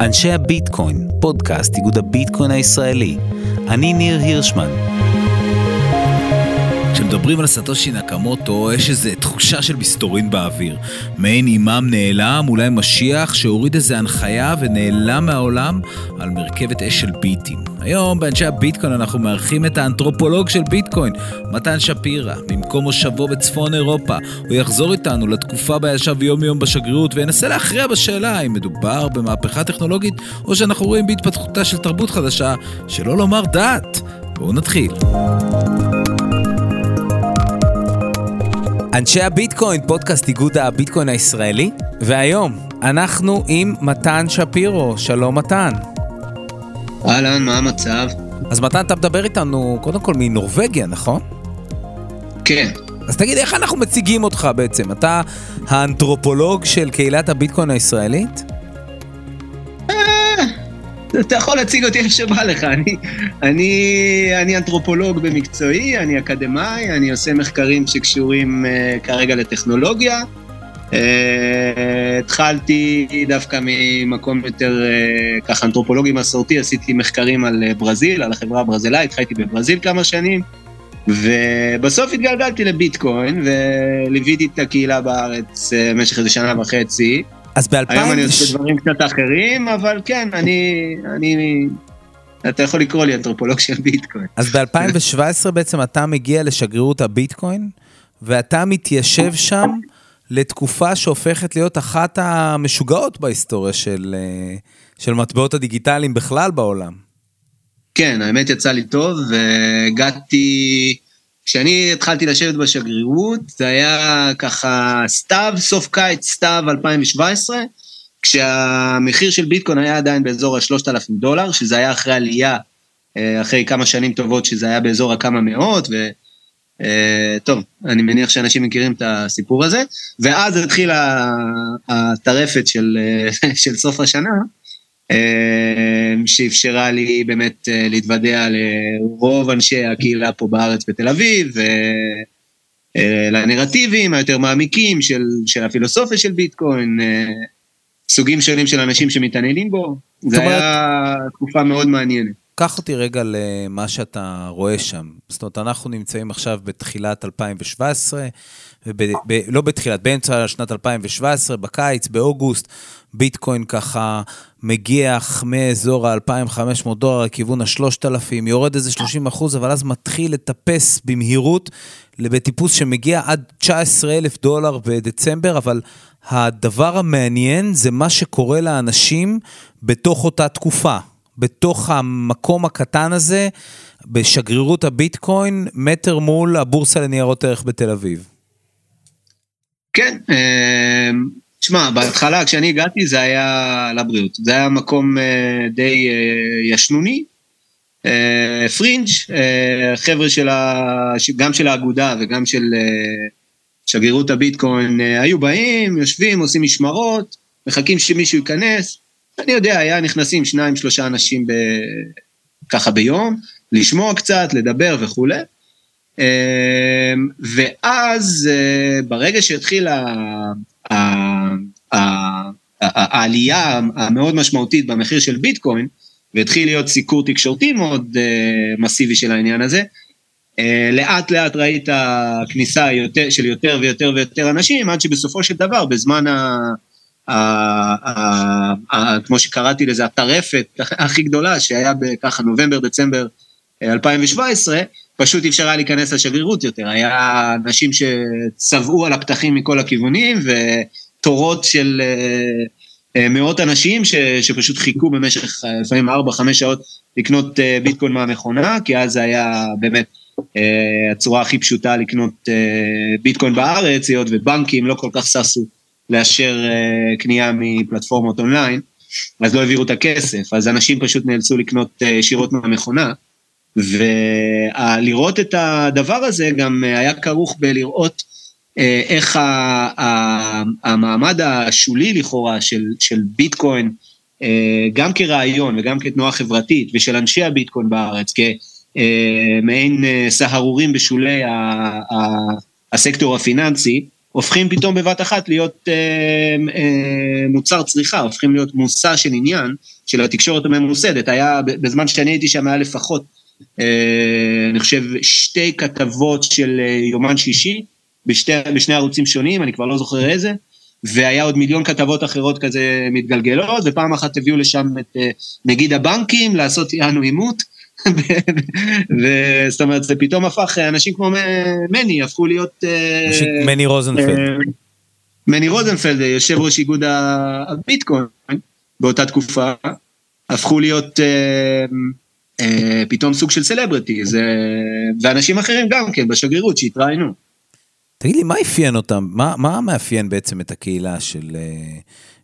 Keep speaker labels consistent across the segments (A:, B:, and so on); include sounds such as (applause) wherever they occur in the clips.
A: אנשי הביטקוין, פודקאסט איגוד הביטקוין הישראלי. אני ניר הירשמן. כשמדברים על סטושי נקמוטו, יש איזו תחושה של מסתורין באוויר. מעין אימם נעלם, אולי משיח, שהוריד איזו הנחיה ונעלם מהעולם על מרכבת אש של ביטים. היום באנשי הביטקוין אנחנו מארחים את האנתרופולוג של ביטקוין, מתן שפירא, ממקום מושבו בצפון אירופה. הוא יחזור איתנו לתקופה בה ישב יום יום בשגרירות וינסה להכריע בשאלה האם מדובר במהפכה טכנולוגית או שאנחנו רואים בהתפתחותה של תרבות חדשה, שלא לומר דת. בואו נתחיל. אנשי הביטקוין, פודקאסט איגוד הביטקוין הישראלי, והיום אנחנו עם מתן שפירו. שלום מתן.
B: אהלן, מה המצב?
A: אז מתן, אתה מדבר איתנו קודם כל מנורבגיה, נכון?
B: כן.
A: אז תגיד, איך אנחנו מציגים אותך בעצם? אתה האנתרופולוג של קהילת הביטקוין הישראלית?
B: אתה יכול להציג אותי איך שבא לך. אני, אני, אני אנתרופולוג במקצועי, אני אקדמאי, אני עושה מחקרים שקשורים uh, כרגע לטכנולוגיה. Uh, התחלתי דווקא ממקום יותר uh, ככה אנתרופולוגי מסורתי, עשיתי מחקרים על uh, ברזיל, על החברה הברזילאית, חייתי בברזיל כמה שנים, ובסוף התגלגלתי לביטקוין וליוויתי את הקהילה בארץ uh, במשך איזה שנה וחצי.
A: אז ב-2000...
B: היום אני עושה דברים קצת אחרים, אבל כן, אני... אני... אתה יכול לקרוא לי אנתרופולוג של ביטקוין.
A: אז ב-2017 בעצם אתה מגיע לשגרירות הביטקוין, ואתה מתיישב שם לתקופה שהופכת להיות אחת המשוגעות בהיסטוריה של, אה, של מטבעות הדיגיטליים בכלל בעולם.
B: כן, האמת יצא לי טוב, והגעתי... כשאני התחלתי לשבת בשגרירות, זה היה ככה סתיו, סוף קיץ, סתיו 2017, כשהמחיר של ביטקוין היה עדיין באזור ה-3,000 דולר, שזה היה אחרי עלייה, אה, אחרי כמה שנים טובות שזה היה באזור הכמה מאות, וטוב, אה, אני מניח שאנשים מכירים את הסיפור הזה, ואז התחילה הטרפת של, אה, (laughs) של סוף השנה, שאפשרה לי באמת אה, להתוודע לרוב אנשי הקהילה פה בארץ בתל אביב, אה, היותר מעמיקים של, של הפילוסופיה של ביטקוין, אה, סוגים שונים של אנשים שמתעניינים בו, זה היה תקופה מאוד מעניינת.
A: קח אותי רגע למה שאתה רואה שם. זאת אומרת, אנחנו נמצאים עכשיו בתחילת 2017, וב, ב, לא בתחילת, באמצע שנת 2017, בקיץ, באוגוסט, ביטקוין ככה מגיח מאזור ה-2,500 דולר לכיוון ה-3,000, יורד איזה 30 אחוז, אבל אז מתחיל לטפס במהירות בטיפוס שמגיע עד 19,000 דולר בדצמבר, אבל הדבר המעניין זה מה שקורה לאנשים בתוך אותה תקופה. בתוך המקום הקטן הזה, בשגרירות הביטקוין, מטר מול הבורסה לניירות ערך בתל אביב.
B: כן, אה, תשמע, בהתחלה כשאני הגעתי זה היה לבריאות, זה היה מקום אה, די אה, ישנוני, פרינג', חבר'ה של ה... גם של האגודה וגם של שגרירות הביטקוין היו באים, יושבים, עושים משמרות, מחכים שמישהו ייכנס, אני יודע, היה נכנסים שניים, שלושה אנשים ב... ככה ביום, לשמוע קצת, לדבר וכולי. אמ, ואז אה, ברגע שהתחילה העלייה המאוד משמעותית במחיר של ביטקוין, והתחיל להיות סיקור תקשורתי מאוד אה, מסיבי של העניין הזה, אה, לאט לאט ראית כניסה של יותר ויותר ויותר אנשים, עד שבסופו של דבר, בזמן ה... כמו שקראתי לזה, הטרפת הכי גדולה, שהיה בככה נובמבר, דצמבר 2017, אה, פשוט אי אפשר היה להיכנס לשגרירות יותר. היה אנשים שצבעו על הפתחים מכל הכיוונים, ותורות של אה, אה, מאות אנשים ש, שפשוט חיכו במשך לפעמים 4-5 שעות לקנות ביטקוין מהמכונה, כי אז זה היה באמת הצורה הכי פשוטה לקנות ביטקוין בארץ, היות ובנקים לא כל כך ששו לאשר קנייה מפלטפורמות אונליין, אז לא העבירו את הכסף, אז אנשים פשוט נאלצו לקנות ישירות מהמכונה. ולראות את הדבר הזה גם uh, היה כרוך בלראות uh, איך ה, ה, המעמד השולי לכאורה של, של ביטקוין, uh, גם כרעיון וגם כתנועה חברתית, ושל אנשי הביטקוין בארץ, כמעין סהרורים בשולי ה, ה, הסקטור הפיננסי, הופכים פתאום בבת אחת להיות אה, אה, מוצר צריכה, הופכים להיות מושא של עניין של התקשורת הממוסדת. היה, בזמן שאני הייתי שם היה לפחות, אה, אני חושב, שתי כתבות של אה, יומן שישי, בשתי, בשני ערוצים שונים, אני כבר לא זוכר איזה, והיה עוד מיליון כתבות אחרות כזה מתגלגלות, ופעם אחת הביאו לשם את אה, נגיד הבנקים לעשות יענו עימות. (laughs) וזאת אומרת, זה פתאום הפך, אנשים כמו מני הפכו להיות...
A: אה, מני רוזנפלד. אה,
B: מני רוזנפלד, יושב ראש איגוד הביטקוין באותה תקופה, הפכו להיות פתאום סוג של סלבריטי, ואנשים אחרים גם כן בשגרירות שהתראיינו.
A: תגיד לי, מה אפיין אותם? מה, מה מאפיין בעצם את הקהילה של...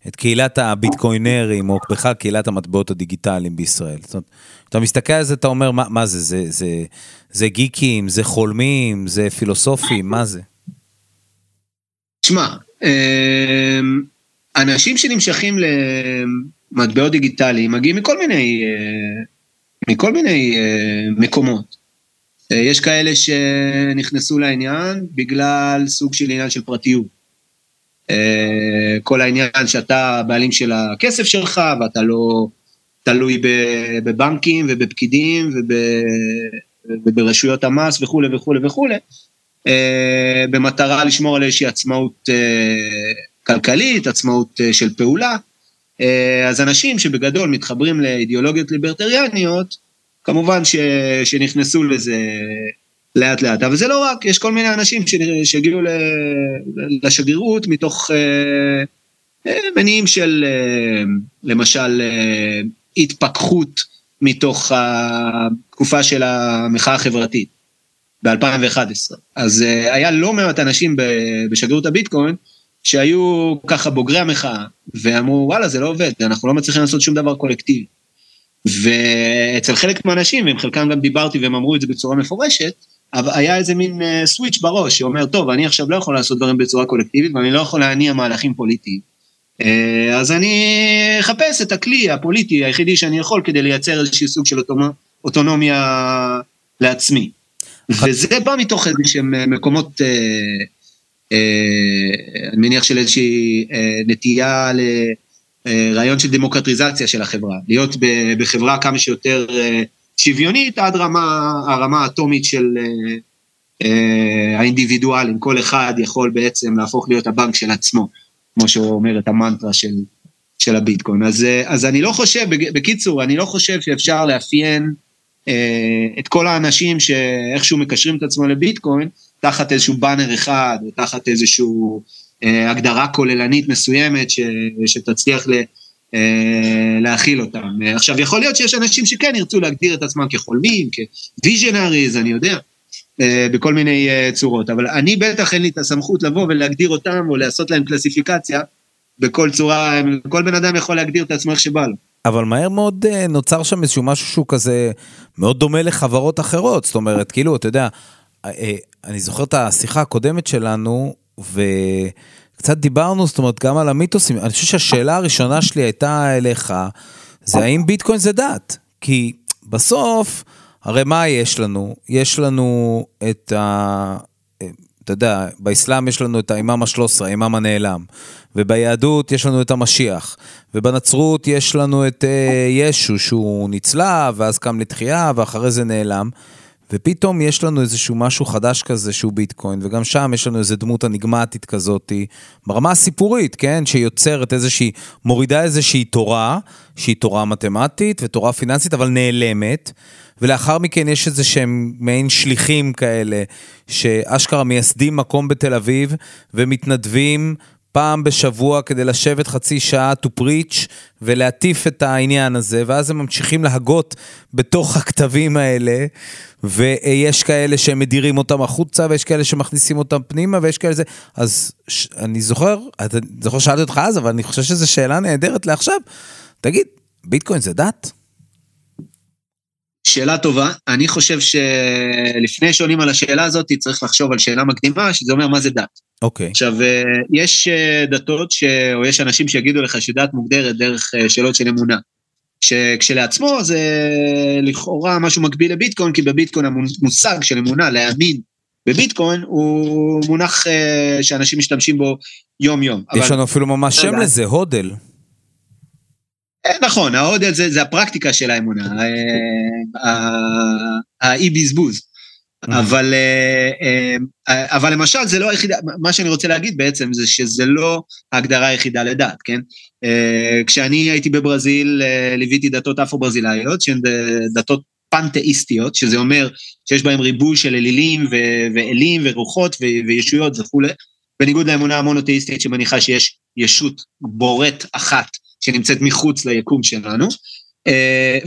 A: את קהילת הביטקוינרים, או בכלל קהילת המטבעות הדיגיטליים בישראל? זאת אומרת, אתה מסתכל על זה, אתה אומר, מה, מה זה, זה, זה, זה גיקים, זה חולמים, זה פילוסופים, מה זה?
B: תשמע, אמ, אנשים שנמשכים למטבעות דיגיטליים מגיעים מכל מיני, אה, מכל מיני אה, מקומות. אה, יש כאלה שנכנסו לעניין בגלל סוג של עניין של פרטיות. כל העניין שאתה הבעלים של הכסף שלך ואתה לא תלוי בבנקים ובפקידים וברשויות המס וכולי וכולי וכולי, אה, במטרה לשמור על איזושהי עצמאות אה, כלכלית, עצמאות אה, של פעולה. אז אנשים שבגדול מתחברים לאידיאולוגיות ליברטריאניות, כמובן ש, שנכנסו לזה לאט לאט. אבל זה לא רק, יש כל מיני אנשים שהגיעו לשגרירות מתוך מניעים של למשל התפכחות מתוך התקופה של המחאה החברתית ב-2011. אז אה, היה לא מעט אנשים בשגרירות הביטקוין שהיו ככה בוגרי המחאה, ואמרו וואלה זה לא עובד, אנחנו לא מצליחים לעשות שום דבר קולקטיבי. ואצל חלק מהאנשים, ועם חלקם גם דיברתי והם אמרו את זה בצורה מפורשת, אבל היה איזה מין סוויץ' אה, בראש שאומר, טוב, אני עכשיו לא יכול לעשות דברים בצורה קולקטיבית ואני לא יכול להניע מהלכים פוליטיים. אה, אז אני אחפש את הכלי הפוליטי היחידי שאני יכול כדי לייצר איזשהו סוג של אוטונומיה לעצמי. וזה בא מתוך איזה שהם אה, מקומות, אני מניח של איזושהי נטייה לרעיון של דמוקרטיזציה של החברה, להיות בחברה כמה שיותר שוויונית עד רמה, הרמה האטומית של האינדיבידואלים, כל אחד יכול בעצם להפוך להיות הבנק של עצמו. כמו שאומרת המנטרה של, של הביטקוין. אז, אה, אז אני לא חושב, בקיצור, אני לא חושב שאפשר לאפיין אה, את כל האנשים שאיכשהו מקשרים את עצמם לביטקוין, תחת איזשהו באנר אחד, או תחת איזושהי אה, הגדרה כוללנית מסוימת ש, שתצליח ל, אה, להכיל אותם. עכשיו, יכול להיות שיש אנשים שכן ירצו להגדיר את עצמם כחולמים, כוויז'נריז, אני יודע. אה, בכל מיני אה, צורות, אבל אני בטח אין לי את הסמכות לבוא ולהגדיר אותם או לעשות להם קלסיפיקציה בכל צורה, כל בן אדם יכול להגדיר את עצמו איך שבא לו.
A: אבל מהר מאוד אה, נוצר שם איזשהו משהו שהוא כזה מאוד דומה לחברות אחרות, זאת אומרת, כאילו, אתה יודע, אני זוכר את השיחה הקודמת שלנו, וקצת דיברנו, זאת אומרת, גם על המיתוסים, אני חושב שהשאלה הראשונה שלי הייתה אליך, זה האם ביטקוין זה דת? כי בסוף, הרי מה יש לנו? יש לנו את ה... אתה יודע, באסלאם יש לנו את האימאם ה-13, האימאם הנעלם, וביהדות יש לנו את המשיח, ובנצרות יש לנו את uh, ישו שהוא נצלב, ואז קם לתחייה, ואחרי זה נעלם. ופתאום יש לנו איזשהו משהו חדש כזה שהוא ביטקוין, וגם שם יש לנו איזו דמות אניגמטית כזאתי, ברמה הסיפורית, כן? שיוצרת איזושהי, מורידה איזושהי תורה, שהיא תורה מתמטית ותורה פיננסית, אבל נעלמת. ולאחר מכן יש איזה שהם מעין שליחים כאלה, שאשכרה מייסדים מקום בתל אביב ומתנדבים פעם בשבוע כדי לשבת חצי שעה to preach ולהטיף את העניין הזה, ואז הם ממשיכים להגות בתוך הכתבים האלה, ויש כאלה שהם מדירים אותם החוצה, ויש כאלה שמכניסים אותם פנימה, ויש כאלה זה... אז ש... אני זוכר, אני זוכר שאלתי אותך אז, אבל אני חושב שזו שאלה נהדרת לעכשיו. תגיד, ביטקוין זה דת?
B: שאלה טובה. אני חושב שלפני שעונים על השאלה הזאת, צריך לחשוב על שאלה מקדימה, שזה אומר מה זה דת.
A: אוקיי. Okay.
B: עכשיו, אה, יש אה, דתות, ש... או יש אנשים שיגידו לך שדת מוגדרת דרך אה, שאלות של אמונה. שכשלעצמו זה לכאורה משהו מקביל לביטקוין, כי בביטקוין המושג של אמונה, להאמין בביטקוין הוא מונח שאנשים משתמשים בו יום-יום.
A: יש לנו אפילו ממש שם לזה, הודל.
B: נכון, ההודל זה, זה הפרקטיקה של האמונה, האי בזבוז. אבל, אבל למשל זה לא היחידה, מה שאני רוצה להגיד בעצם זה שזה לא ההגדרה היחידה לדת, כן? כשאני הייתי בברזיל ליוויתי דתות אפרו-ברזילאיות שהן דתות פנתאיסטיות, שזה אומר שיש בהן ריבוי של אלילים ואלים ורוחות וישויות וכולי, בניגוד לאמונה המונותאיסטית שמניחה שיש ישות בורט אחת שנמצאת מחוץ ליקום שלנו,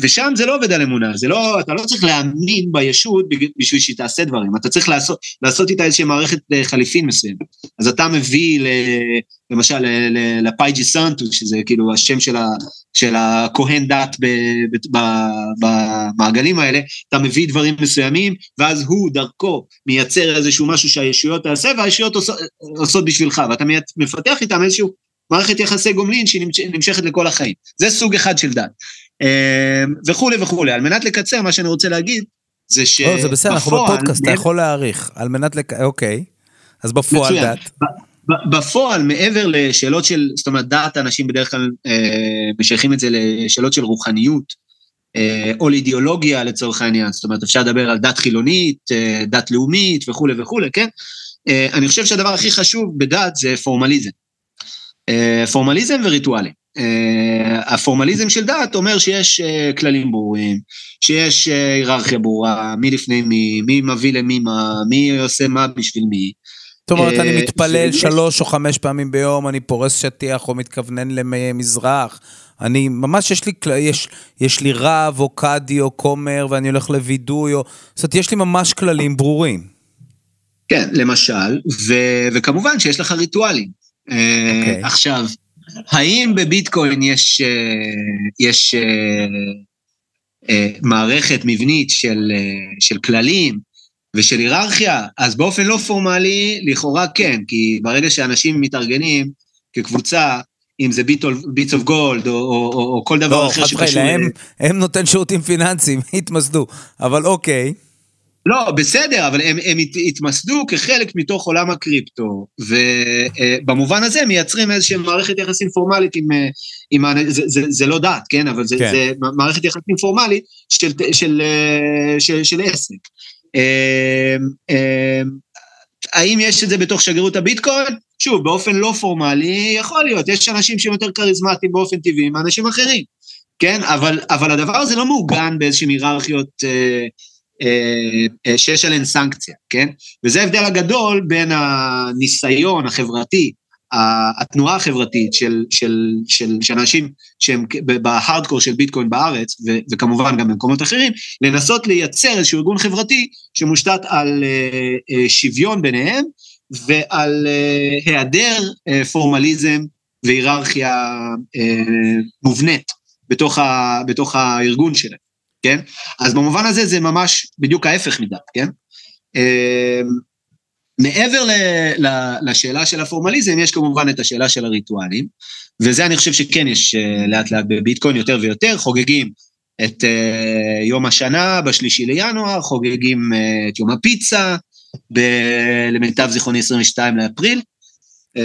B: ושם זה לא עובד על אמונה, זה לא, אתה לא צריך להאמין בישות בשביל שהיא תעשה דברים, אתה צריך לעשות, לעשות איתה איזושהי מערכת חליפין מסוימת. אז אתה מביא, למשל, לפייג'י סנטו, שזה כאילו השם של, ה, של הכהן דת במעגלים האלה, אתה מביא דברים מסוימים, ואז הוא דרכו מייצר איזשהו משהו שהישויות תעשה, והישויות עושות, עושות בשבילך, ואתה מפתח איתם איזשהו מערכת יחסי גומלין שהיא נמשכת לכל החיים. זה סוג אחד של דת. וכולי וכולי. על מנת לקצר, מה שאני רוצה להגיד, זה שבפועל...
A: לא, זה בסדר, אנחנו בפודקאסט, אתה יכול להעריך. על מנת לק... אוקיי. אז בפועל מצוין. דת.
B: בפועל, מעבר לשאלות של, זאת אומרת, דת, אנשים בדרך כלל אה, משייכים את זה לשאלות של רוחניות, אה, או לאידיאולוגיה לצורך העניין, זאת אומרת, אפשר לדבר על דת חילונית, אה, דת לאומית וכולי וכולי, כן? אה, אני חושב שהדבר הכי חשוב בדת זה פורמליזם. אה, פורמליזם וריטואלים. Uh, הפורמליזם של דת אומר שיש uh, כללים ברורים, שיש uh, היררכיה ברורה, מי לפני מי, מי מביא למי מה, מי עושה מה בשביל מי.
A: זאת אומרת, אני מתפלל שלוש או חמש פעמים ביום, אני פורס שטיח או מתכוונן למזרח. אני, ממש יש לי, יש, יש לי רב או קאדי או כומר ואני הולך לווידוי, או... זאת אומרת, יש לי ממש כללים ברורים.
B: כן, למשל, ו, וכמובן שיש לך ריטואלים. Okay. אוקיי. עכשיו, האם בביטקוין יש, יש מערכת מבנית של, של כללים ושל היררכיה? אז באופן לא פורמלי, לכאורה כן, כי ברגע שאנשים מתארגנים כקבוצה, אם זה ביטס אוף גולד או, או, או, או כל דבר
A: לא,
B: אחר
A: שקשור... לא, חד וחלילה, הם נותן שירותים פיננסיים, (laughs) התמסדו, אבל אוקיי.
B: לא, בסדר, אבל הם, הם התמסדו כחלק מתוך עולם הקריפטו, ובמובן הזה מייצרים איזושהי מערכת יחסים פורמלית עם, עם זה, זה, זה לא דת, כן? אבל זה, כן. זה מערכת יחסים פורמלית של, של, של, של, של עסק. האם יש את זה בתוך שגרירות הביטקוין? שוב, באופן לא פורמלי, יכול להיות, יש אנשים שהם יותר כריזמטיים באופן טבעי מאנשים אחרים, כן? אבל, אבל הדבר הזה לא מעוגן באיזשהן היררכיות... אה, אה, שיש עליהן סנקציה, כן? וזה ההבדל הגדול בין הניסיון החברתי, התנועה החברתית של, של, של, של אנשים שהם בהארדקור של ביטקוין בארץ, ו, וכמובן גם במקומות אחרים, לנסות לייצר איזשהו ארגון חברתי שמושתת על uh, שוויון ביניהם ועל uh, היעדר uh, פורמליזם והיררכיה uh, מובנית בתוך, ה, בתוך הארגון שלהם. כן? אז במובן הזה זה ממש בדיוק ההפך מדת, כן? אמ, מעבר ל, ל, לשאלה של הפורמליזם, יש כמובן את השאלה של הריטואלים, וזה אני חושב שכן יש אה, לאט לאט בביטקוין יותר ויותר, חוגגים את uh, יום השנה בשלישי לינואר, חוגגים uh, את יום הפיצה, ב, למיטב זיכרוני 22 לאפריל. Uh,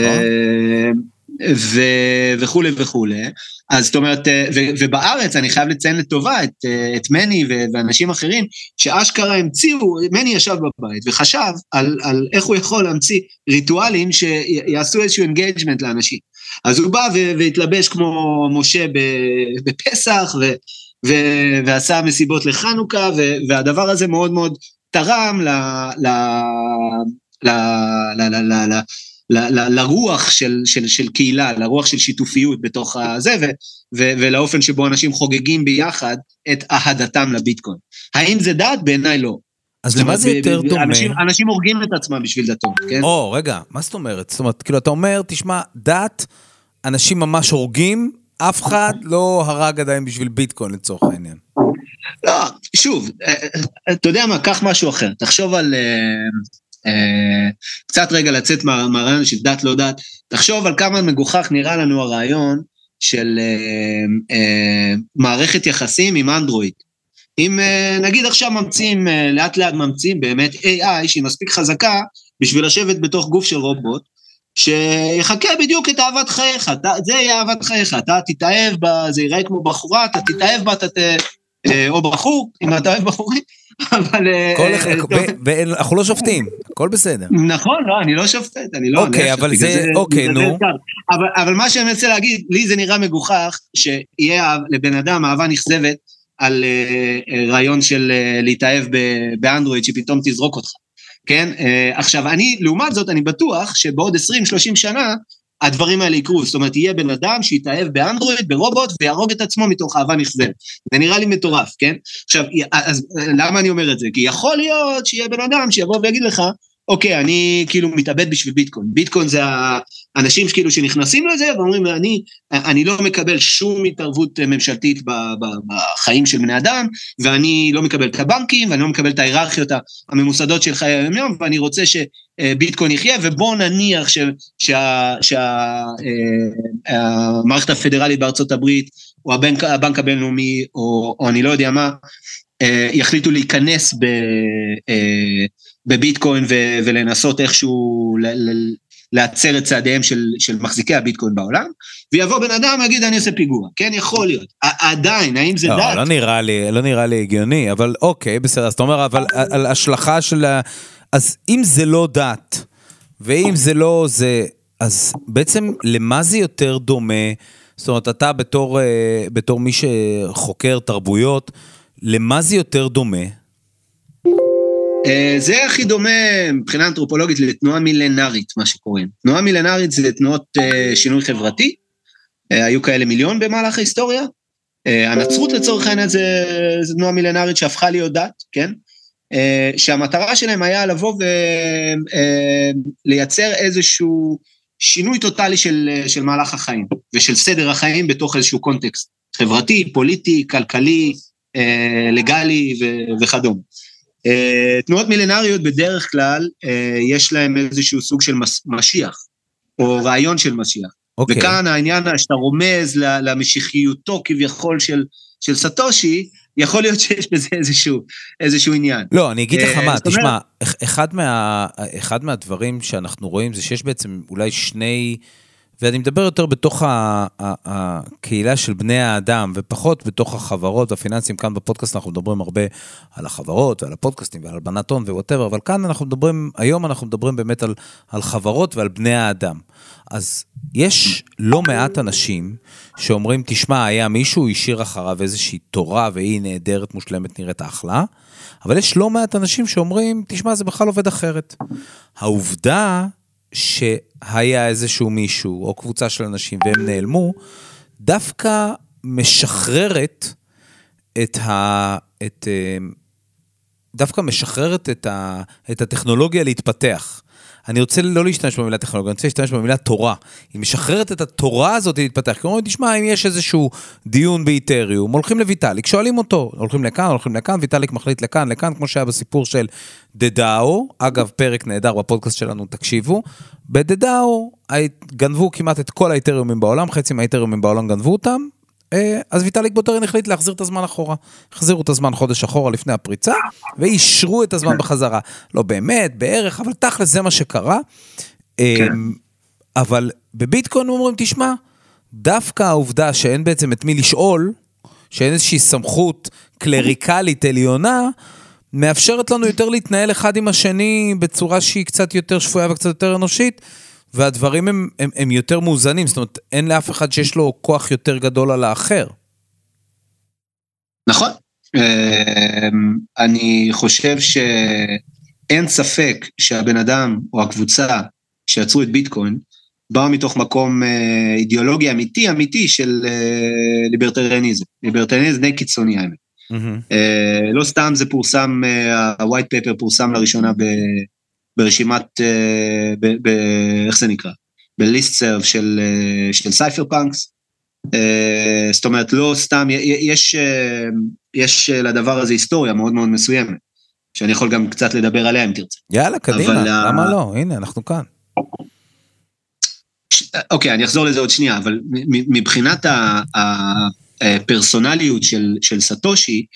B: ו- וכולי וכולי. אז זאת אומרת, אה, ו- ובארץ אני חייב לציין לטובה את, אה, את מני ו- ואנשים אחרים, שאשכרה המציאו, מני ישב בבית וחשב על, על איך הוא יכול להמציא ריטואלים שיעשו איזשהו engagement לאנשים. אז הוא בא ו- והתלבש כמו משה בפסח, ו- ו- ועשה מסיבות לחנוכה, ו- והדבר הזה מאוד מאוד תרם ל... ל... ל... ל... ל... ל... ל... ל, ל, לרוח של, של, של קהילה, לרוח של שיתופיות בתוך הזה, ו, ו, ולאופן שבו אנשים חוגגים ביחד את אהדתם לביטקוין. האם זה דת? בעיניי לא.
A: אז למה זה יותר דומה?
B: אנשים, אנשים הורגים את עצמם בשביל דתות, כן?
A: או, רגע, מה זאת אומרת? זאת אומרת, כאילו, אתה אומר, תשמע, דת, אנשים ממש הורגים, אף אחד לא הרג עדיין בשביל ביטקוין לצורך העניין.
B: לא, שוב, אה, אה, אתה יודע מה, קח משהו אחר. תחשוב על, אה, קצת רגע לצאת מהרעיון של דת לא דת, תחשוב על כמה מגוחך נראה לנו הרעיון של אה, אה, מערכת יחסים עם אנדרואיד. אם נגיד עכשיו ממציאים, לאט לאט ממציאים באמת AI שהיא מספיק חזקה בשביל לשבת בתוך גוף של רובוט, שיחכה בדיוק את אהבת חייך, זה יהיה אהבת חייך, אתה תתאהב בה, זה ייראה כמו בחורה, אתה תתאהב בה, אתה ת... או בחור, אם אתה אוהב בחורים, אבל...
A: אנחנו לא שופטים, הכל בסדר.
B: נכון, לא, אני לא שופט, אני לא...
A: אוקיי, אבל זה, אוקיי, נו.
B: אבל מה שאני מנסה להגיד, לי זה נראה מגוחך, שיהיה לבן אדם אהבה נכזבת על רעיון של להתאהב באנדרואיד, שפתאום תזרוק אותך. כן? עכשיו, אני, לעומת זאת, אני בטוח שבעוד 20-30 שנה, הדברים האלה יקרו, זאת אומרת, יהיה בן אדם שיתאהב באנדרואיד, ברובוט, ויהרוג את עצמו מתוך אהבה נכזבת. זה נראה לי מטורף, כן? עכשיו, אז למה אני אומר את זה? כי יכול להיות שיהיה בן אדם שיבוא ויגיד לך, אוקיי, אני כאילו מתאבד בשביל ביטקוין. ביטקוין זה האנשים שכאילו שנכנסים לזה ואומרים, אני, אני לא מקבל שום התערבות ממשלתית בחיים של בני אדם, ואני לא מקבל את הבנקים, ואני לא מקבל את ההיררכיות הממוסדות של חיי היום-יום, ואני רוצה שביטקוין יחיה, ובואו נניח שהמערכת הפדרלית בארצות הברית, או הבנק, הבנק הבינלאומי, או, או אני לא יודע מה, יחליטו להיכנס ב... בביטקוין ו- ולנסות איכשהו להצר את צעדיהם של, של מחזיקי הביטקוין בעולם, ויבוא בן אדם ויגיד אני עושה פיגוע, כן, יכול להיות. עדיין, האם זה
A: לא,
B: דת?
A: לא נראה לי, לא נראה לי הגיוני, אבל אוקיי, בסדר, אז אתה אומר, אבל על השלכה של ה... אז אם זה לא דת, ואם זה לא זה, אז בעצם למה זה יותר דומה? זאת אומרת, אתה בתור, אה, בתור מי שחוקר תרבויות, למה זה יותר דומה?
B: אה, זה הכי דומה מבחינה אנתרופולוגית לתנועה מילנארית, מה שקוראים. תנועה מילנארית זה תנועות אה, שינוי חברתי, אה, היו כאלה מיליון במהלך ההיסטוריה. הנצרות לצורך העניין זה, זה תנועה מילנארית שהפכה להיות דת, כן? שהמטרה שלהם היה לבוא ולייצר איזשהו שינוי טוטאלי של, של מהלך החיים ושל סדר החיים בתוך איזשהו קונטקסט חברתי, פוליטי, כלכלי, לגלי וכדומה. אה, תנועות מילנריות בדרך כלל, אה, יש להם איזשהו סוג של משיח, או רעיון של משיח. Okay. אוקיי. וכאן העניין שאתה רומז למשיחיותו כביכול של, של סטושי, יכול להיות שיש בזה איזשהו, איזשהו עניין.
A: לא, אני אגיד לך אה, מה, תשמע, אחד, מה, אחד מהדברים שאנחנו רואים זה שיש בעצם אולי שני... ואני מדבר יותר בתוך הקהילה של בני האדם, ופחות בתוך החברות והפיננסים. כאן בפודקאסט אנחנו מדברים הרבה על החברות ועל הפודקאסטים ועל הלבנת הון ו-whatever, אבל כאן אנחנו מדברים, היום אנחנו מדברים באמת על, על חברות ועל בני האדם. אז יש לא מעט אנשים שאומרים, תשמע, היה מישהו, השאיר אחריו איזושהי תורה והיא נהדרת, מושלמת, נראית אחלה, אבל יש לא מעט אנשים שאומרים, תשמע, זה בכלל עובד אחרת. העובדה שהיה איזשהו מישהו או קבוצה של אנשים והם נעלמו, דווקא משחררת את ה... את, אה, דווקא משחררת את, ה, את הטכנולוגיה להתפתח. אני רוצה לא להשתמש במילה טכנולוגיה, אני רוצה להשתמש במילה תורה. היא משחררת את התורה הזאת להתפתח. כי אומרים, תשמע, אם יש איזשהו דיון באיתריום, הולכים לויטאליק, שואלים אותו, הולכים לכאן, הולכים לכאן, ויטאליק מחליט לכאן, לכאן, כמו שהיה בסיפור של דדאו, אגב, פרק נהדר בפודקאסט שלנו, תקשיבו. בדדאו גנבו כמעט את כל האיתריומים בעולם, חצי מהאיתריומים בעולם גנבו אותם, אז ויטאליק בוטרין החליט להחזיר את הזמן אחורה. החזירו את הזמן חודש אחורה לפני הפריצה, ואישרו את הזמן בחזרה. לא באמת, בערך, אבל תכל'ס זה מה שקרה. אה, כן. אבל בביטקוין אומרים, תשמע, דווקא העובדה שאין בעצם את מי לשאול, שאין איזושהי סמכות קלריקלית עליונה, מאפשרת לנו יותר להתנהל אחד עם השני בצורה שהיא קצת יותר שפויה וקצת יותר אנושית, והדברים הם, הם, הם יותר מאוזנים, זאת אומרת, אין לאף אחד שיש לו כוח יותר גדול על האחר.
B: נכון. אמ, אני חושב שאין ספק שהבן אדם או הקבוצה שיצרו את ביטקוין, באו מתוך מקום אה, אידיאולוגי אמיתי, אמיתי של אה, ליברטריאניזם. ליברטריאניזם די קיצוני האמת. Mm-hmm. לא סתם זה פורסם, ה-white paper פורסם לראשונה ברשימת, אה, ב, ב, איך זה נקרא? ב-listserv של, אה, של cypherpunks. אה, זאת אומרת, לא סתם, יש, יש לדבר הזה היסטוריה מאוד מאוד מסוימת, שאני יכול גם קצת לדבר עליה אם תרצה.
A: יאללה, קדימה, למה לא? הנה, אנחנו כאן.
B: אוקיי, אני אחזור לזה עוד שנייה, אבל מבחינת הפרסונליות של, של סטושי,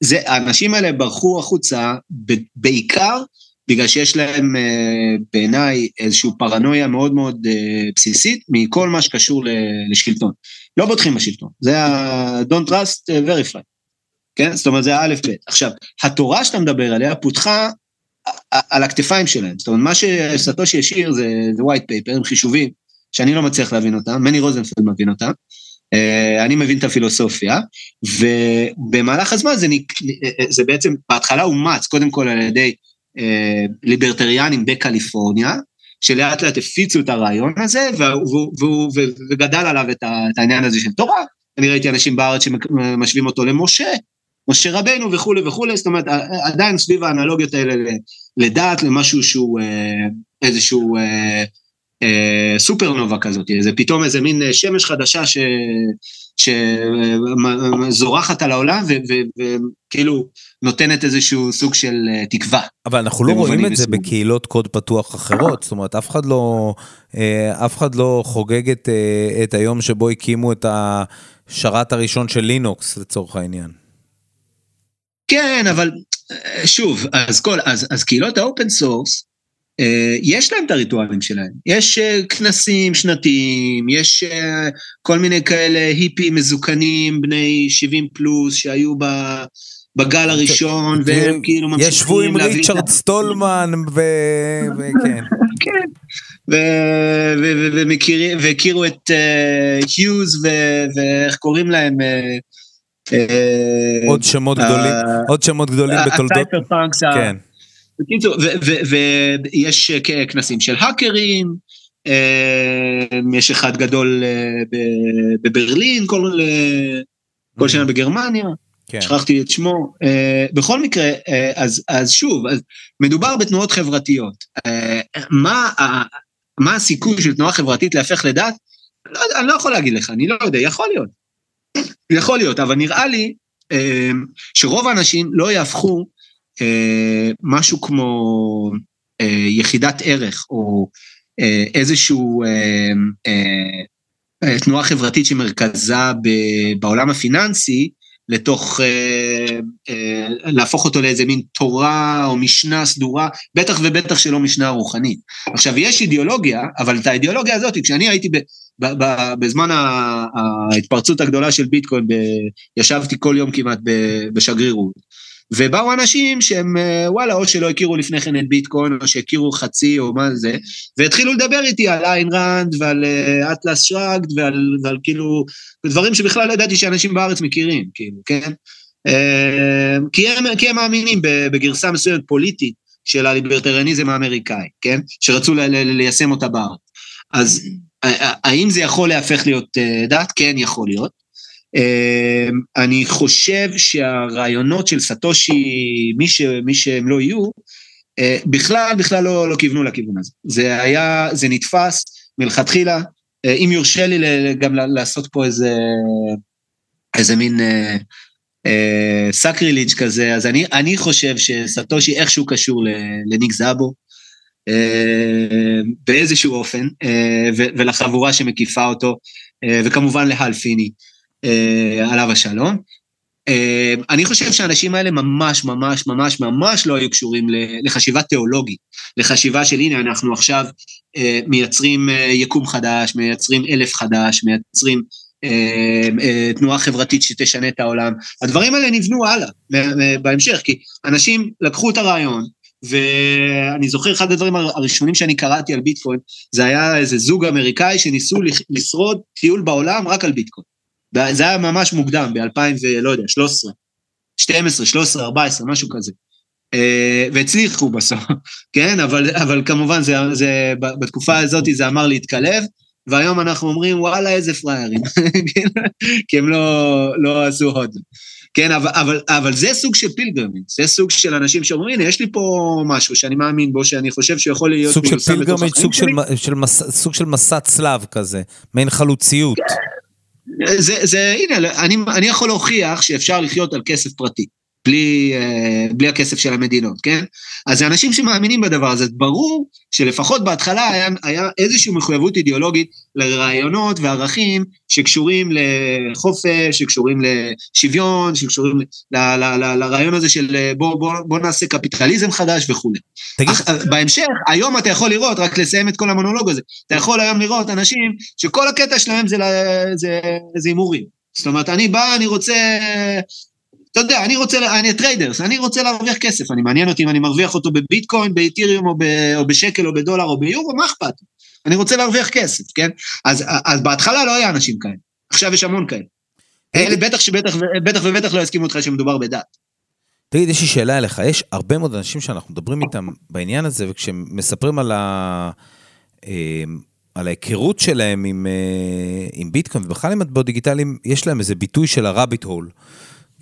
B: זה, האנשים האלה ברחו החוצה בעיקר בגלל שיש להם בעיניי איזושהי פרנויה מאוד מאוד בסיסית מכל מה שקשור לשלטון. לא בוטחים בשלטון, זה ה- Don't Trust Verify, כן? זאת אומרת, זה האלף בית. עכשיו, התורה שאתה מדבר עליה פותחה על הכתפיים שלהם. זאת אומרת, מה שסטושי השאיר זה, זה white paper עם חישובים, שאני לא מצליח להבין אותם, מני רוזנפלד מבין אותם, אני מבין את הפילוסופיה, ובמהלך הזמן זה, נק... זה בעצם, בהתחלה אומץ, קודם כל על ידי ליברטריאנים בקליפורניה, שלאט לאט הפיצו את הרעיון הזה, וגדל עליו את העניין הזה של תורה. אני ראיתי אנשים בארץ שמשווים אותו למשה, משה רבנו וכולי וכולי, זאת אומרת, עדיין סביב האנלוגיות האלה לדת, למשהו שהוא איזשהו סופרנובה כזאת, זה פתאום איזה מין שמש חדשה ש... שזורחת על העולם וכאילו נותנת איזשהו סוג של תקווה.
A: אבל אנחנו לא רואים את זה בקהילות קוד פתוח אחרות, זאת אומרת, אף אחד לא, אף אחד לא חוגג את, את היום שבו הקימו את השרת הראשון של לינוקס לצורך העניין.
B: כן, אבל שוב, אז כל, אז, אז קהילות ה-open source, יש להם את הריטואלים שלהם, יש כנסים שנתיים, יש כל מיני כאלה היפים מזוקנים, בני 70 פלוס, שהיו בגל הראשון, והם כאילו
A: ממשיכים ישבו עם ריצ'רד סטולמן, וכן.
B: כן, (laughs) והכירו את היוז, ואיך קוראים להם,
A: עוד שמות גדולים, עוד שמות גדולים בתולדות,
B: כן. בקיצור, ויש כנסים של האקרים, יש אחד גדול בברלין, כל שנה בגרמניה, שכחתי את שמו. בכל מקרה, אז שוב, מדובר בתנועות חברתיות. מה הסיכוי של תנועה חברתית להפך לדת? אני לא יכול להגיד לך, אני לא יודע, יכול להיות. יכול להיות, אבל נראה לי שרוב האנשים לא יהפכו משהו כמו יחידת ערך, או איזשהו תנועה חברתית שמרכזה בעולם הפיננסי, לתוך, להפוך אותו לאיזה מין תורה או משנה סדורה, בטח ובטח שלא משנה רוחנית. עכשיו, יש אידיאולוגיה, אבל את האידיאולוגיה הזאת, כשאני הייתי בזמן ההתפרצות הגדולה של ביטקוין, ישבתי כל יום כמעט בשגרירות, ובאו אנשים שהם וואלה, או שלא הכירו לפני כן את ביטקוין, או שהכירו חצי או מה זה, והתחילו לדבר איתי על איין ראנד ועל אטלס שראגד ועל, ועל כאילו, דברים שבכלל לא ידעתי שאנשים בארץ מכירים, כאילו, כן? כי הם, כי הם מאמינים בגרסה מסוימת פוליטית של הליברטריאניזם האמריקאי, כן? שרצו ליישם אותה בארץ. אז האם זה יכול להפך להיות דת? כן, יכול להיות. אני חושב שהרעיונות של סטושי, מי, ש, מי שהם לא יהיו, בכלל, בכלל לא, לא כיוונו לכיוון הזה. זה היה, זה נתפס מלכתחילה, אם יורשה לי גם לעשות פה איזה, איזה מין אה, sacrilege כזה, אז אני, אני חושב שסאטושי איכשהו קשור לניק סאבו, אה, באיזשהו אופן, אה, ולחבורה שמקיפה אותו, וכמובן להל פיני. עליו השלום. אני חושב שהאנשים האלה ממש ממש ממש ממש לא היו קשורים לחשיבה תיאולוגית, לחשיבה של הנה אנחנו עכשיו מייצרים יקום חדש, מייצרים אלף חדש, מייצרים תנועה חברתית שתשנה את העולם. הדברים האלה נבנו הלאה, בהמשך, כי אנשים לקחו את הרעיון, ואני זוכר אחד הדברים הראשונים שאני קראתי על ביטקוין, זה היה איזה זוג אמריקאי שניסו לשרוד טיול בעולם רק על ביטקוין. זה היה ממש מוקדם, ב-2000 ולא יודע, 13, 12, 13, 14, משהו כזה. והצליחו בסוף, (laughs) כן? אבל, אבל כמובן, זה, זה, בתקופה הזאת זה אמר להתקלב, והיום אנחנו אומרים, וואלה, איזה פראיירים, (laughs) כי הם לא, לא עשו הוד. כן, אבל, אבל, אבל זה סוג של פילגרמיץ', זה סוג של אנשים שאומרים, הנה, יש לי פה משהו שאני מאמין בו, שאני חושב שיכול להיות...
A: סוג של פילגרמיץ', סוג של, של, מס, סוג של מסע צלב כזה, מעין חלוציות.
B: זה, זה, הנה, אני, אני יכול להוכיח שאפשר לחיות על כסף פרטי. בלי, אה, בלי הכסף של המדינות, כן? אז זה אנשים שמאמינים בדבר הזה, ברור שלפחות בהתחלה היה, היה איזושהי מחויבות אידיאולוגית לרעיונות וערכים שקשורים לחופש, שקשורים לשוויון, שקשורים ל, ל, ל, לרעיון הזה של אה, בוא, בוא, בוא נעשה קפיטליזם חדש וכולי. תגיד... בהמשך, היום אתה יכול לראות, רק לסיים את כל המונולוג הזה, אתה יכול היום לראות אנשים שכל הקטע שלהם זה הימורים. זאת אומרת, אני בא, אני רוצה אתה יודע, אני רוצה, אני traders, אני רוצה להרוויח כסף, אני מעניין אותי אם אני מרוויח אותו בביטקוין, באתיריום או, ב, או בשקל או בדולר או ביורו, מה אכפת? אני רוצה להרוויח כסף, כן? אז, אז בהתחלה לא היה אנשים כאלה, עכשיו יש המון כאלה. אלה בטח שבטח בטח ובטח לא יסכימו אותך שמדובר בדת.
A: תגיד, יש לי שאלה אליך, יש הרבה מאוד אנשים שאנחנו מדברים איתם בעניין הזה, וכשהם מספרים על, ה... אה, על ההיכרות שלהם עם, אה, עם ביטקוין ובכלל עם מטבעות דיגיטליים, יש להם איזה ביטוי של הרביט הול.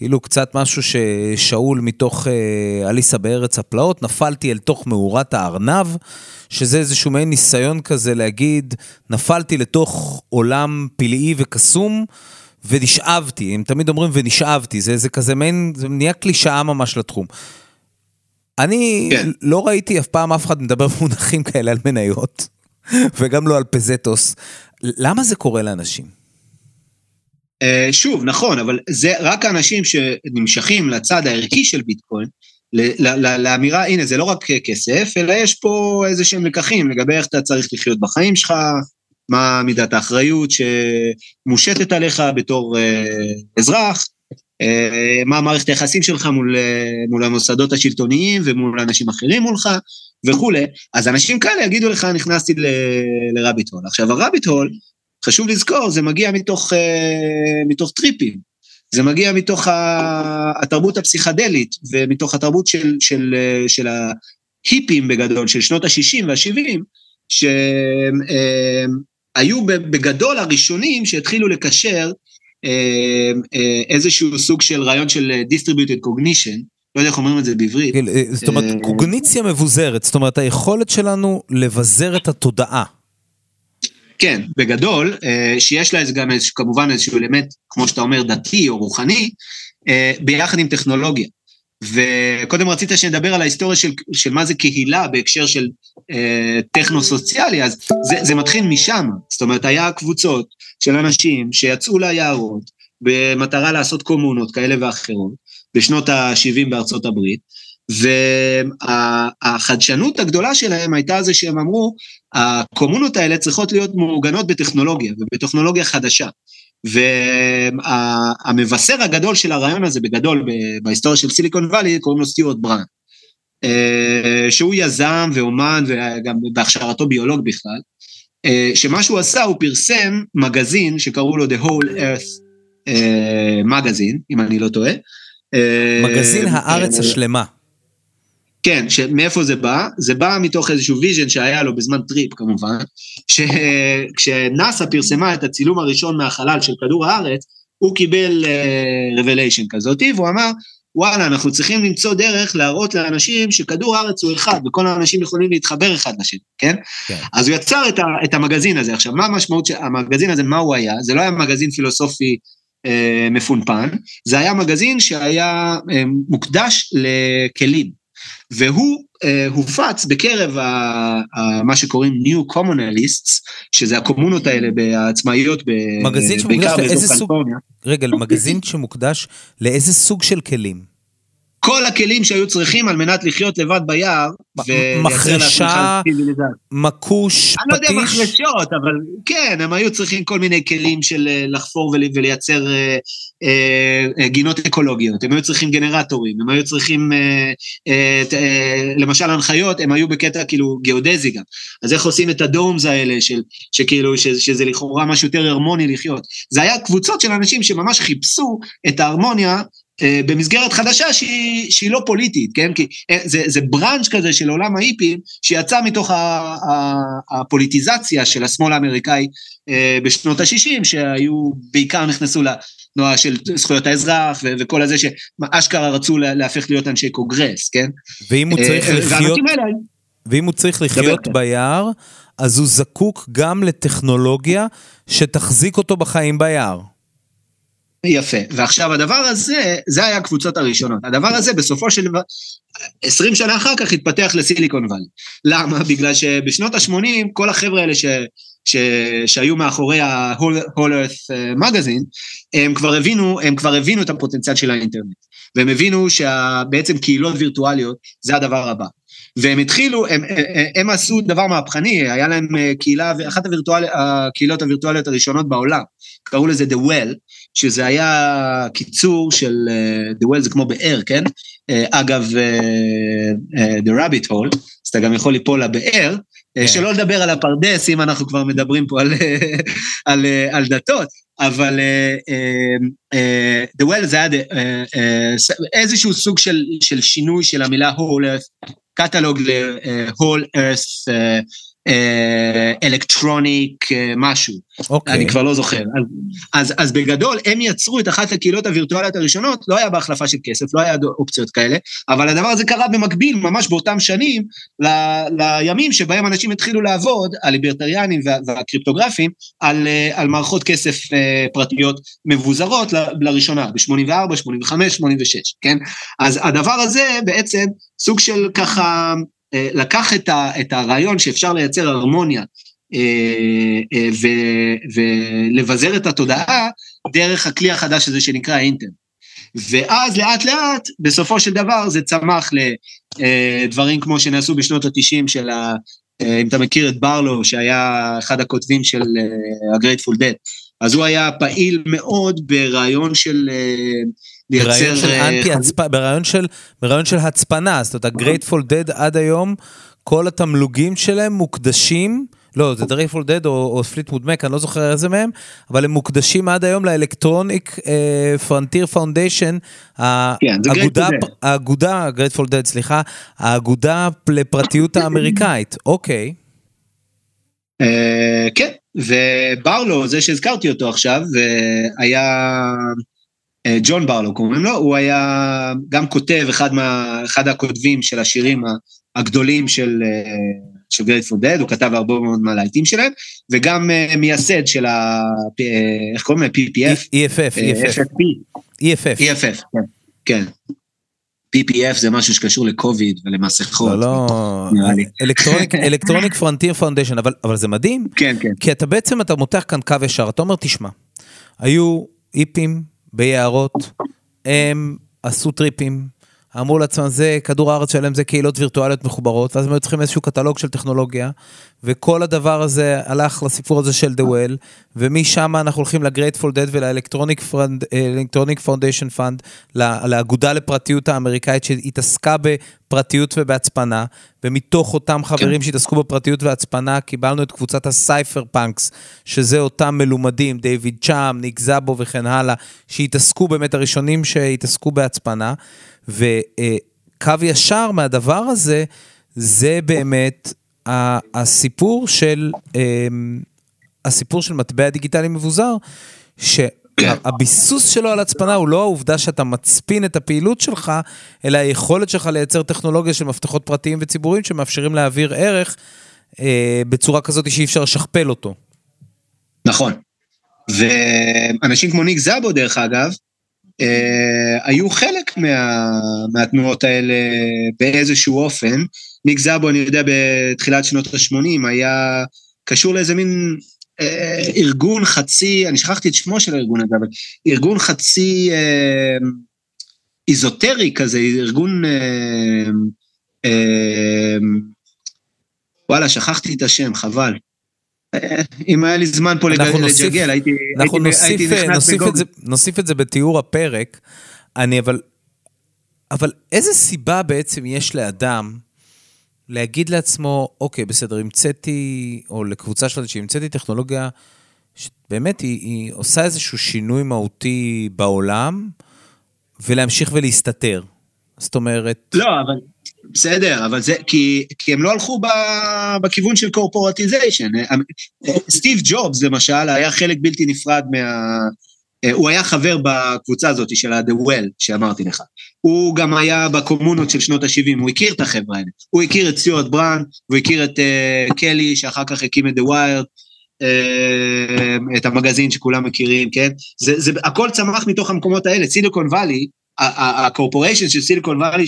A: כאילו קצת משהו ששאול מתוך אה, אליסה בארץ הפלאות, נפלתי אל תוך מאורת הארנב, שזה איזשהו מעין ניסיון כזה להגיד, נפלתי לתוך עולם פלאי וקסום, ונשאבתי, הם תמיד אומרים ונשאבתי, זה, זה כזה מעין, זה נהיה קלישאה ממש לתחום. אני כן. לא ראיתי אף פעם אף אחד מדבר במונחים כאלה על מניות, (laughs) וגם לא על פזטוס. למה זה קורה לאנשים?
B: אה, שוב, נכון, אבל זה רק האנשים שנמשכים לצד הערכי של ביטקוין, לאמירה, הנה, זה לא רק כסף, אלא יש פה איזה שהם לקחים לגבי איך אתה צריך לחיות בחיים שלך, מה מידת האחריות שמושתת עליך בתור אה, אזרח, אה, מה מערכת היחסים שלך מול, מול המוסדות השלטוניים ומול אנשים אחרים מולך וכולי. אז אנשים כאלה יגידו לך, נכנסתי לרביט הול. עכשיו, הרביט הול, חשוב לזכור, זה מגיע מתוך, uh, מתוך טריפים. זה מגיע מתוך התרבות הפסיכדלית ומתוך התרבות של, של, uh, של ההיפים בגדול, של שנות ה-60 וה-70, שהיו בגדול הראשונים שהתחילו לקשר uh, איזשהו סוג של רעיון של distributed cognition, לא יודע איך אומרים את זה בעברית. כן,
A: זאת אומרת, קוגניציה מבוזרת, זאת אומרת, היכולת שלנו לבזר את התודעה.
B: כן, בגדול, אה, שיש לה גם איזשהו, כמובן איזשהו אלמנט, כמו שאתה אומר, דתי או רוחני, אה, ביחד עם טכנולוגיה. וקודם רצית שנדבר על ההיסטוריה של, של מה זה קהילה בהקשר של אה, טכנו-סוציאלי, אז זה, זה מתחיל משם. זאת אומרת, היה קבוצות של אנשים שיצאו ליערות במטרה לעשות קומונות כאלה ואחרות, בשנות ה-70 בארצות הברית, והחדשנות הגדולה שלהם הייתה זה שהם אמרו, הקומונות האלה צריכות להיות מעוגנות בטכנולוגיה, ובטכנולוגיה חדשה. והמבשר הגדול של הרעיון הזה, בגדול, בהיסטוריה של סיליקון וואלי, קוראים לו סטיוארט בראן. אה, שהוא יזם ואומן, וגם בהכשרתו ביולוג בכלל, אה, שמה שהוא עשה, הוא פרסם מגזין שקראו לו The Whole Earth אה, Magazine, אם אני לא טועה.
A: מגזין הארץ השלמה.
B: כן, מאיפה זה בא? זה בא מתוך איזשהו vision שהיה לו בזמן טריפ כמובן, שכשנאסא פרסמה את הצילום הראשון מהחלל של כדור הארץ, הוא קיבל רבליישן uh, כזאתי, והוא אמר, וואלה, אנחנו צריכים למצוא דרך להראות לאנשים שכדור הארץ הוא אחד, וכל האנשים יכולים להתחבר אחד לשני, כן? כן. אז הוא יצר את, ה, את המגזין הזה. עכשיו, מה המשמעות של המגזין הזה, מה הוא היה? זה לא היה מגזין פילוסופי אה, מפונפן, זה היה מגזין שהיה אה, מוקדש לכלים. והוא אה, הופץ בקרב ה, ה, מה שקוראים New Commonalists, שזה הקומונות האלה העצמאיות,
A: בעיקר באזור קליפורניה. רגע, מגזין שמוקדש לאיזה סוג של כלים?
B: כל הכלים שהיו צריכים על מנת לחיות לבד ביער.
A: מחרשה, מכוש,
B: פטיש. אני לא יודע מחרשות, אבל כן, הם היו צריכים כל מיני כלים של אה, לחפור ולייצר אה, אה, גינות אקולוגיות, הם היו צריכים גנרטורים, הם היו צריכים למשל הנחיות, הם היו בקטע כאילו גיאודזי גם. אז איך עושים את הדומס האלה, שכאילו, שזה לכאורה משהו יותר הרמוני לחיות. זה היה קבוצות של אנשים שממש חיפשו את ההרמוניה במסגרת חדשה שהיא, שהיא לא פוליטית, כן? כי אה, זה, זה בראנץ' כזה של עולם ההיפים שיצא מתוך הפוליטיזציה של השמאל האמריקאי אה, בשנות ה-60, שהיו, בעיקר נכנסו לתנועה של זכויות האזרח וכל הזה שאשכרה רצו להפך להיות אנשי קונגרס, כן?
A: ואם הוא צריך לחיות... ואם הוא צריך לחיות ביער, אז הוא זקוק גם לטכנולוגיה שתחזיק אותו בחיים ביער.
B: יפה. ועכשיו הדבר הזה, זה היה הקבוצות הראשונות. הדבר הזה בסופו של דבר, 20 שנה אחר כך התפתח לסיליקון וואלי. למה? בגלל שבשנות ה-80 כל החבר'ה האלה ש... ש... שהיו מאחורי ה-whole earth אה, magazine, הם כבר הבינו, הם כבר הבינו את הפוטנציאל של האינטרנט. והם הבינו שבעצם קהילות וירטואליות זה הדבר הבא. והם התחילו, הם, הם, הם עשו דבר מהפכני, היה להם אה, קהילה, אחת הווירטואל, הקהילות הווירטואליות הראשונות בעולם, קראו לזה The Well, שזה היה קיצור של, uh, The Well זה כמו באר, כן? Uh, אגב, uh, uh, The Rabbit Hole, אז אתה גם יכול ליפול לבאר, yeah. כן. שלא לדבר על הפרדס, אם אנחנו כבר מדברים פה על, על, על דתות, אבל uh, uh, uh, The Well זה היה uh, uh, איזשהו סוג של, של שינוי של המילה whole earth, קטלוג ל-whole earth uh, אלקטרוניק uh, uh, משהו, okay. אוקיי. אני כבר לא זוכר. אז, אז, בגדול הם יצרו את אחת הקהילות הווירטואליות הראשונות, לא היה בהחלפה של כסף, לא היה אופציות כאלה, אבל הדבר הזה קרה במקביל, ממש באותם שנים, ל, לימים שבהם אנשים התחילו לעבוד, הליברטריאנים וה, והקריפטוגרפים, על, uh, על מערכות כסף פרטיות מבוזרות ל, לראשונה, ב-84, 85, 86, כן? אז הדבר הזה בעצם סוג של ככה... אה, לקח את, ה, את הרעיון שאפשר לייצר הרמוניה אה, אה, ו, ולבזר את התודעה דרך הכלי החדש הזה שנקרא אינטרנט. ואז לאט לאט, בסופו של דבר זה צמח לדברים כמו שנעשו בשנות התשעים של ה... אם אתה מכיר את ברלו, שהיה אחד הכותבים של ה-Grateful Dead, אז הוא היה פעיל מאוד ברעיון של
A: לייצר... של אה, אנטי הצפ... ברעיון של, ברעיון של הצפנה, זאת אומרת, ה-Grateful Dead עד היום, כל התמלוגים שלהם מוקדשים, לא, זה Grateful Dead או, או Fleetwood Mac, אני לא זוכר איזה מהם, אבל הם מוקדשים עד היום ל-Electronic Frontier Foundation, האגודה, Grateful Dead, סליחה, האגודה לפרטיות האמריקאית, (coughs) אוקיי.
B: אה, כן, וברלו, זה שהזכרתי אותו עכשיו, היה אה, ג'ון ברלו קוראים לו, הוא היה גם כותב, אחד, מה, אחד הכותבים של השירים הגדולים של, אה, של גרייטפול דד, הוא כתב הרבה מאוד מהלהיטים שלהם, וגם אה, מייסד של ה... איך קוראים להם? PPF?
A: EFF, EFF. EFF.
B: EFF, כן. כן. PPF זה משהו שקשור לקוביד ולמסכות.
A: לא, לא, (laughs) Electronic Frontier Foundation, אבל זה מדהים.
B: כן, כן.
A: כי אתה בעצם, אתה מותח כאן קו ישר, אתה אומר, תשמע, היו היפים ביערות, הם עשו טריפים, אמרו לעצמם, זה כדור הארץ שלהם, זה קהילות וירטואליות מחוברות, ואז הם היו צריכים איזשהו קטלוג של טכנולוגיה, וכל הדבר הזה הלך לסיפור הזה של The Well, ומשם אנחנו הולכים ל-Grateful Dead ול-Electronic Foundation Fund, לאגודה לפרטיות האמריקאית שהתעסקה בפרטיות ובהצפנה, ומתוך אותם חברים כן. שהתעסקו בפרטיות והצפנה, קיבלנו את קבוצת ה-cypherpunks, שזה אותם מלומדים, דיוויד צ'אם, ניק סאבו וכן הלאה, שהתעסקו באמת הראשונים שהתעסקו בהצפנה. וקו ישר מהדבר הזה, זה באמת הסיפור של, אמ, הסיפור של מטבע דיגיטלי מבוזר, שהביסוס שלו על הצפנה הוא לא העובדה שאתה מצפין את הפעילות שלך, אלא היכולת שלך לייצר טכנולוגיה של מפתחות פרטיים וציבוריים שמאפשרים להעביר ערך אה, בצורה כזאת שאי אפשר לשכפל אותו.
B: נכון. ואנשים כמו ניק זאבו, דרך אגב, היו חלק מה, מהתנועות האלה באיזשהו אופן. ניק זאבו, אני יודע, בתחילת שנות ה-80 היה קשור לאיזה מין אה, ארגון חצי, אני שכחתי את שמו של הארגון הזה, אבל ארגון חצי אה, איזוטרי כזה, ארגון... אה, אה, וואלה, שכחתי את השם, חבל. אם היה לי זמן פה לג'גל, הייתי,
A: אנחנו הייתי, נוסיף, הייתי נכנס נוסיף בגוגל. את זה, נוסיף את זה בתיאור הפרק. אני אבל... אבל איזה סיבה בעצם יש לאדם להגיד לעצמו, אוקיי, בסדר, המצאתי, או לקבוצה של אנשים, המצאתי טכנולוגיה שבאמת היא, היא עושה איזשהו שינוי מהותי בעולם, ולהמשיך ולהסתתר. זאת אומרת...
B: לא, אבל בסדר, אבל זה, כי, כי הם לא הלכו ב, בכיוון של קורפורטיזיישן. סטיב ג'ובס, למשל, היה חלק בלתי נפרד מה... הוא היה חבר בקבוצה הזאת של ה-The Well, שאמרתי לך. הוא גם היה בקומונות של שנות ה-70, הוא הכיר את החבר'ה האלה. הוא הכיר את סיורט בראן, הוא הכיר את uh, קלי, שאחר כך הקים את The Wired, את המגזין שכולם מכירים, כן? זה, זה הכל צמח מתוך המקומות האלה. סיליקון וואלי, הקורפוריישן של סיליקון וואלי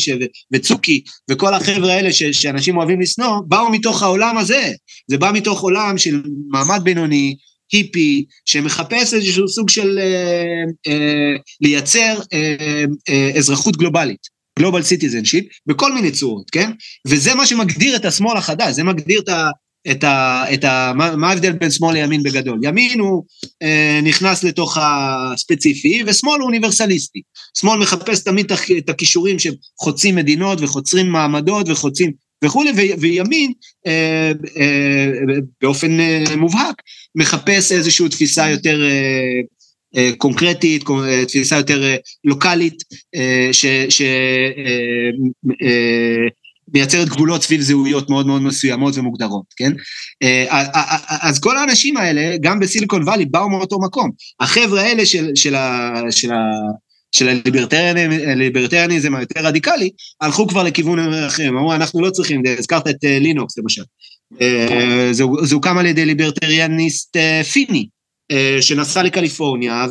B: וצוקי וכל החבר'ה האלה ש, שאנשים אוהבים לשנוא, באו מתוך העולם הזה. זה בא מתוך עולם של מעמד בינוני, היפי, שמחפש איזשהו סוג של אה, אה, לייצר אה, אה, אזרחות גלובלית. Global citizenship, בכל מיני צורות, כן? וזה מה שמגדיר את השמאל החדש, זה מגדיר את ה... את ה, את ה, מה, מה ההבדל בין שמאל לימין בגדול? ימין הוא אה, נכנס לתוך הספציפי, ושמאל הוא אוניברסליסטי. שמאל מחפש תמיד את הכישורים שחוצים מדינות וחוצים מעמדות וחוצים וכולי, וימין אה, אה, באופן אה, מובהק מחפש איזושהי תפיסה יותר אה, אה, קונקרטית, אה, תפיסה יותר אה, לוקאלית, שמייצרת גבולות סביב זהויות מאוד מאוד מסוימות ומוגדרות, כן? אז כל האנשים האלה, גם בסיליקון וואלי, באו מאותו מקום. החבר'ה האלה של, של, של, של הליברטריאניזם היותר רדיקלי, הלכו כבר לכיוון אחר, אמרו, אנחנו לא צריכים, הזכרת את לינוקס למשל. זה הוקם על ידי ליברטריאניסט פיני, אה, שנסע לקליפורניה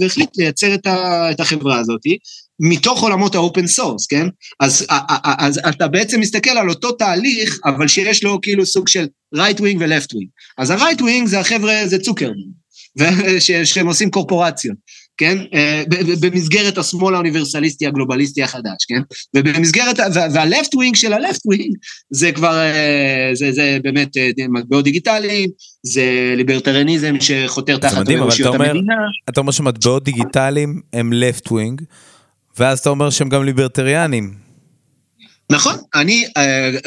B: והחליט לייצר את החברה הזאת מתוך עולמות ה-open source, כן? אז, אז אתה בעצם מסתכל על אותו תהליך, אבל שיש לו כאילו סוג של right wing ו-left wing. אז ה-right wing זה החבר'ה, זה צוקרמן, (laughs) שהם עושים קורפורציות. כן? אה, במסגרת השמאל האוניברסליסטי הגלובליסטי החדש, כן? ובמסגרת, וה-left wing של ה-left wing זה כבר, אה, זה, זה באמת אה, מטבעות דיגיטליים, זה ליברטריאניזם שחותר תחת אנושיות המדינה.
A: אתה אומר שמטבעות דיגיטליים הם left wing, ואז אתה אומר שהם גם ליברטריאנים.
B: נכון, אני,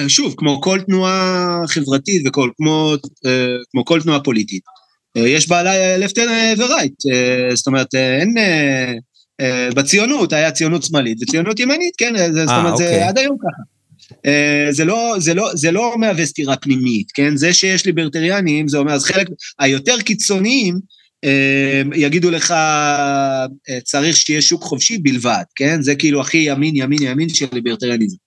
B: שוב, כמו כל תנועה חברתית וכמו כל תנועה פוליטית, אה, יש left ורייט, אה, זאת אומרת, אה, אין... בציונות היה ציונות שמאלית וציונות ימנית, כן, זאת אומרת, זה אוקיי. עד היום ככה. זה לא, זה, לא, זה לא מהווה סתירה פנימית, כן? זה שיש ליברטריאנים, זה אומר, אז חלק היותר קיצוניים יגידו לך, צריך שיהיה שוק חופשי בלבד, כן? זה כאילו הכי ימין, ימין, ימין של ליברטריאניזם.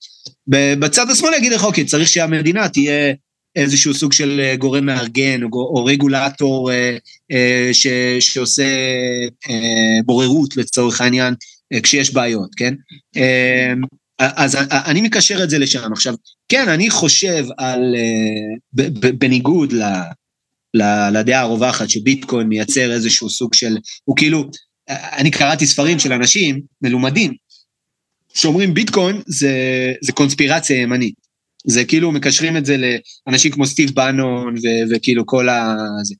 B: בצד השמאל יגיד לך, אוקיי, צריך שהמדינה תהיה איזשהו סוג של אה, גורם מארגן או, או רגולטור אה, אה, ש, שעושה אה, בוררות לצורך העניין אה, כשיש בעיות, כן? אה, אז אני מקשר את זה לשם. עכשיו, כן, אני חושב על, אה, בניגוד ל, לדעה הרווחת שביטקוין מייצר איזשהו סוג של, הוא כאילו, אני קראתי ספרים של אנשים מלומדים, שאומרים ביטקוין זה, זה קונספירציה ימנית. זה כאילו מקשרים את זה לאנשים כמו סטיב בנון ו- וכאילו כל ה... זה.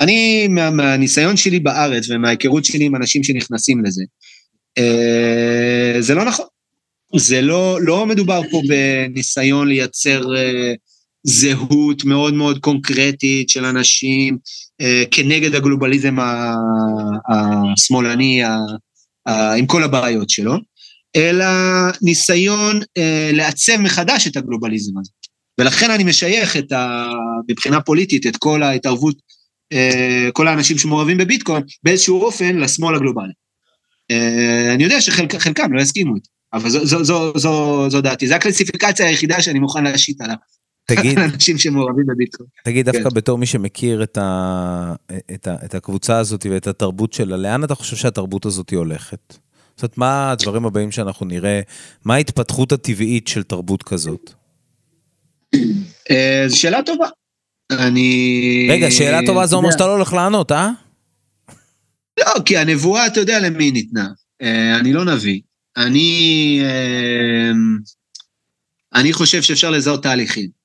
B: אני, מה, מהניסיון שלי בארץ ומההיכרות שלי עם אנשים שנכנסים לזה, אה, זה לא נכון. זה לא, לא מדובר פה בניסיון לייצר אה, זהות מאוד מאוד קונקרטית של אנשים אה, כנגד הגלובליזם השמאלני, ה, ה, עם כל הבעיות שלו. אלא ניסיון אה, לעצב מחדש את הגלובליזם הזה. ולכן אני משייך את ה... מבחינה פוליטית את כל ההתערבות, אה, כל האנשים שמעורבים בביטקוין, באיזשהו אופן לשמאל הגלובלי. אה, אני יודע שחלקם לא יסכימו איתי, אבל זו, זו, זו, זו, זו דעתי. זו הקלסיפיקציה היחידה שאני מוכן להשית עליו. תגיד, (laughs) אנשים שמעורבים בביטקוין.
A: תגיד, דווקא כן. בתור מי שמכיר את, ה, את, ה, את הקבוצה הזאת ואת התרבות שלה, לאן אתה חושב שהתרבות הזאת הולכת? זאת אומרת, מה הדברים הבאים שאנחנו נראה? מה ההתפתחות הטבעית של תרבות כזאת?
B: אה, זו שאלה טובה. אני...
A: רגע, שאלה טובה זה אומר שאתה לא הולך לענות, אה?
B: לא, כי הנבואה, אתה יודע למי היא ניתנה. אה, אני לא נביא. אני... אה, אני חושב שאפשר לזהות תהליכים.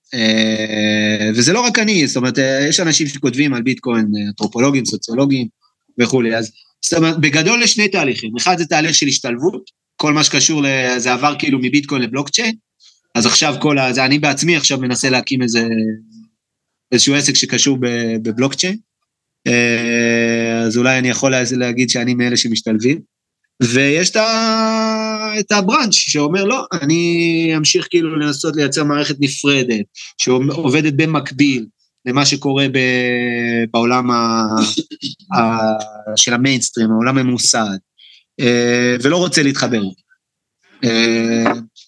B: וזה לא רק אני, זאת אומרת, יש אנשים שכותבים על ביטקוין, אנתרופולוגים, סוציולוגים וכולי, אז זאת אומרת, בגדול יש שני תהליכים. אחד זה תהליך של השתלבות, כל מה שקשור. זה עבר כאילו מביטקוין לבלוקצ'יין, אז עכשיו כל ה... זה אני בעצמי עכשיו מנסה להקים איזה... איזשהו עסק שקשור בבלוקצ'יין, אה, אז אולי אני יכול להגיד שאני מאלה שמשתלבים. ויש את, ה... את הבראנץ' שאומר, לא, אני אמשיך כאילו לנסות לייצר מערכת נפרדת, שעובדת במקביל, למה שקורה ב, בעולם ה, ה, של המיינסטרים, העולם הממוסד, אה, ולא רוצה להתחבר.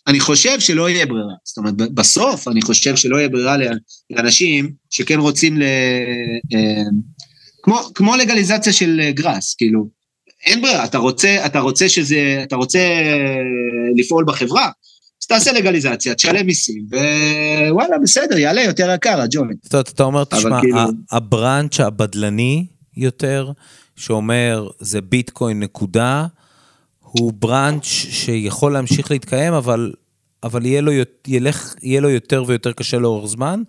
B: אני חושב שלא יהיה ברירה. זאת אומרת, בסוף אני חושב שלא יהיה ברירה לאנשים שכן רוצים ל... כמו, כמו לגליזציה של גראס, כאילו, אין ברירה, אתה רוצה, אתה רוצה שזה, אתה רוצה לפעול בחברה, אז תעשה לגליזציה, תשלם מיסים, ווואלה, בסדר, יעלה יותר יקר הג'וינט.
A: זאת אומרת, אתה אומר, תשמע, כאילו... הבראנץ' הבדלני יותר, שאומר, זה ביטקוין נקודה, הוא בראנץ' שיכול להמשיך להתקיים, אבל, אבל יהיה, לו, ילך, יהיה לו יותר ויותר קשה לאורך זמן.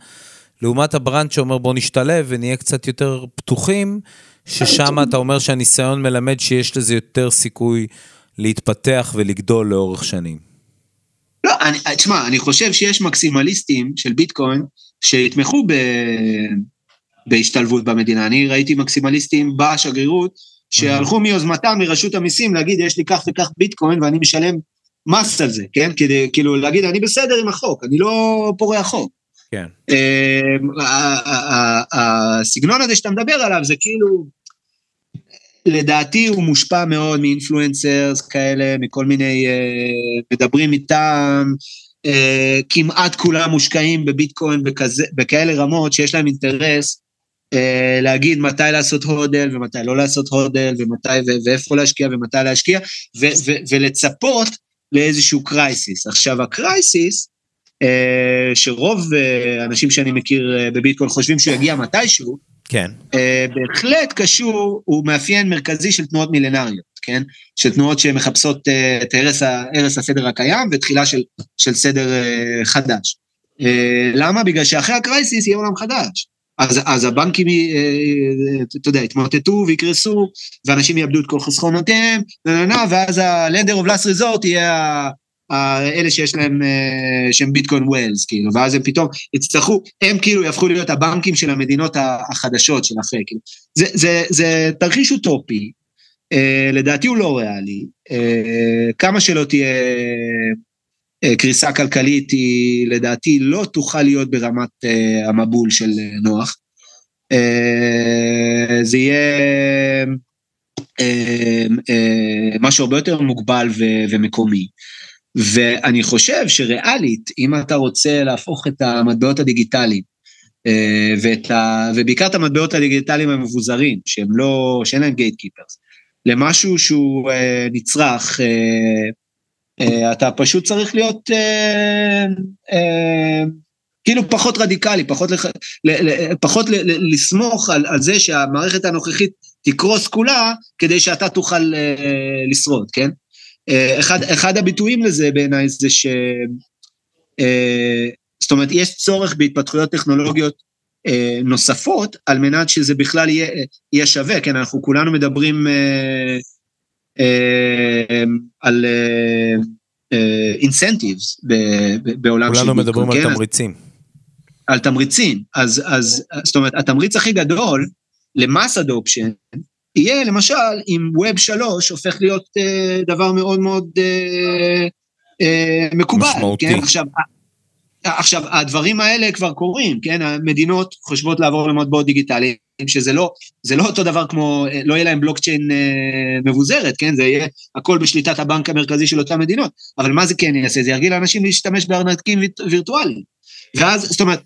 A: לעומת הבראנץ' שאומר, בוא נשתלב ונהיה קצת יותר פתוחים, ששם אתה אומר שהניסיון מלמד שיש לזה יותר סיכוי להתפתח ולגדול לאורך שנים.
B: לא, אני, תשמע, אני חושב שיש מקסימליסטים של ביטקוין שיתמכו ב, בהשתלבות במדינה. אני ראיתי מקסימליסטים בשגרירות שהלכו מיוזמתם מרשות המיסים להגיד, יש לי כך וכך ביטקוין ואני משלם מס על זה, כן? כדי כאילו להגיד, אני בסדר עם החוק, אני לא פורע חוק.
A: כן.
B: הסגנון הזה שאתה מדבר עליו זה כאילו, לדעתי הוא מושפע מאוד מאינפלואנסרס כאלה, מכל מיני, מדברים איתם, כמעט כולם מושקעים בביטקוין בכזה, בכאלה רמות שיש להם אינטרס להגיד מתי לעשות הודל ומתי לא לעשות הודל ומתי ואיפה להשקיע ומתי להשקיע ולצפות לאיזשהו קרייסיס. עכשיו הקרייסיס, שרוב האנשים שאני מכיר בביטקוין חושבים שהוא יגיע מתישהו,
A: כן.
B: בהחלט קשור, הוא מאפיין מרכזי של תנועות מילנריות, כן? של תנועות שמחפשות את הרס, הרס הסדר הקיים ותחילה של, של סדר חדש. למה? בגלל שאחרי הקרייסיס יהיה עולם חדש. אז, אז הבנקים, אתה יודע, יתמוטטו ויקרסו, ואנשים יאבדו את כל חסכונותיהם, ואז ה-Lender of Last Resort יהיה אלה שיש להם, שהם ביטקוין ווילס, כאילו, ואז הם פתאום יצטרכו, הם כאילו יהפכו להיות הבנקים של המדינות החדשות של אחרי, כאילו. זה, זה, זה תרחיש אוטופי, לדעתי הוא לא ריאלי, כמה שלא תהיה קריסה כלכלית היא לדעתי לא תוכל להיות ברמת המבול של נוח. זה יהיה משהו הרבה יותר מוגבל ומקומי. ואני חושב שריאלית, אם אתה רוצה להפוך את המטבעות הדיגיטליים, ואת ה... ובעיקר את המטבעות הדיגיטליים המבוזרים, שהם לא, שאין להם גייט קיפרס, למשהו שהוא נצרך, אתה פשוט צריך להיות כאילו פחות רדיקלי, פחות, לח... פחות לסמוך על, על זה שהמערכת הנוכחית תקרוס כולה, כדי שאתה תוכל לשרוד, כן? אחד, אחד הביטויים לזה בעיניי זה ש... זאת אומרת, יש צורך בהתפתחויות טכנולוגיות נוספות, על מנת שזה בכלל יהיה, יהיה שווה, כן, אנחנו כולנו מדברים על אינסנטיבס בעולם
A: של... כולנו מדברים על תמריצים.
B: על תמריצים, אז, אז זאת אומרת, התמריץ הכי גדול למס אדופשן, יהיה למשל אם ווב שלוש הופך להיות uh, דבר מאוד מאוד uh, uh, מקובל.
A: משמעותי.
B: כן? עכשיו, עכשיו, הדברים האלה כבר קורים, כן? המדינות חושבות לעבור למטבעות דיגיטליים, שזה לא, זה לא אותו דבר כמו, לא יהיה להם בלוקצ'יין אה, מבוזרת, כן? זה יהיה הכל בשליטת הבנק המרכזי של אותן מדינות. אבל מה זה כן יעשה? זה ירגיל לאנשים להשתמש בארנקים וירטואליים. ואז, זאת אומרת,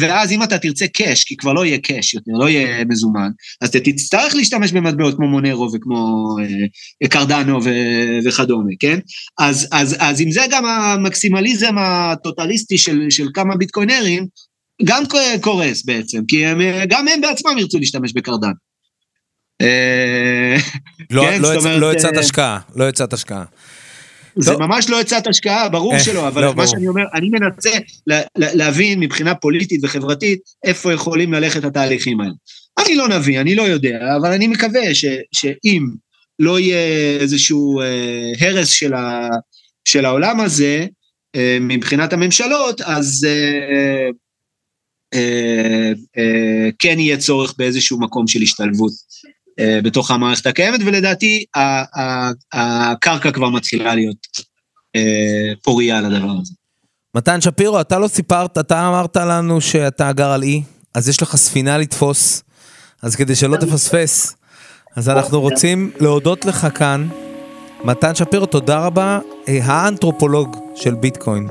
B: ואז אם אתה תרצה קאש, כי כבר לא יהיה קאש יותר, לא יהיה מזומן, אז אתה תצטרך להשתמש במטבעות כמו מונרו וכמו אה, קרדנו וכדומה, כן? אז, אז, אז אם זה גם המקסימליזם הטוטליסטי של, של כמה ביטקוינרים, גם קורס בעצם, כי הם, גם הם בעצמם ירצו להשתמש בקרדן.
A: אה, לא, כן, לא, יצ, לא יצאת אה, השקעה, לא יצאת השקעה.
B: זה. ממש לא יצאת השקעה, ברור אה, שלא, אבל לא, מה. שאני אומר, אני מנסה לה, להבין מבחינה פוליטית וחברתית איפה יכולים ללכת התהליכים האלה. אני לא נביא, אני לא יודע, אבל אני מקווה ש, שאם לא יהיה איזשהו אה, הרס של, ה, של העולם הזה, אה, מבחינת הממשלות, אז אה, אה, אה, כן יהיה צורך באיזשהו מקום של השתלבות בתוך המערכת הקיימת, ולדעתי הקרקע כבר מתחילה להיות אה, פוריה לדבר הזה.
A: מתן שפירו, אתה לא סיפרת, אתה אמרת לנו שאתה גר על אי, אז יש לך ספינה לתפוס, אז כדי שלא תפספס, אז אנחנו רוצים להודות לך כאן מתן שפירו, תודה רבה, אה, האנתרופולוג של ביטקוין.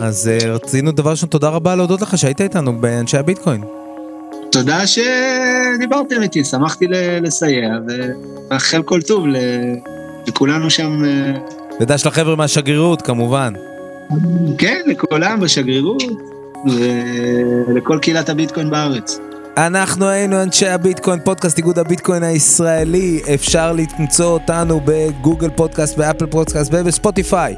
A: אז אה, רצינו דבר ראשון, תודה רבה להודות לך שהיית איתנו באנשי הביטקוין.
B: תודה שדיברתם איתי, שמחתי לסייע, ומאחל כל טוב לכולנו שם.
A: ודש לחבר'ה מהשגרירות, כמובן.
B: כן, לכולם בשגרירות, ולכל קהילת הביטקוין בארץ.
A: אנחנו היינו אנשי הביטקוין, פודקאסט איגוד הביטקוין הישראלי. אפשר למצוא אותנו בגוגל פודקאסט, באפל פודקאסט ובספוטיפיי.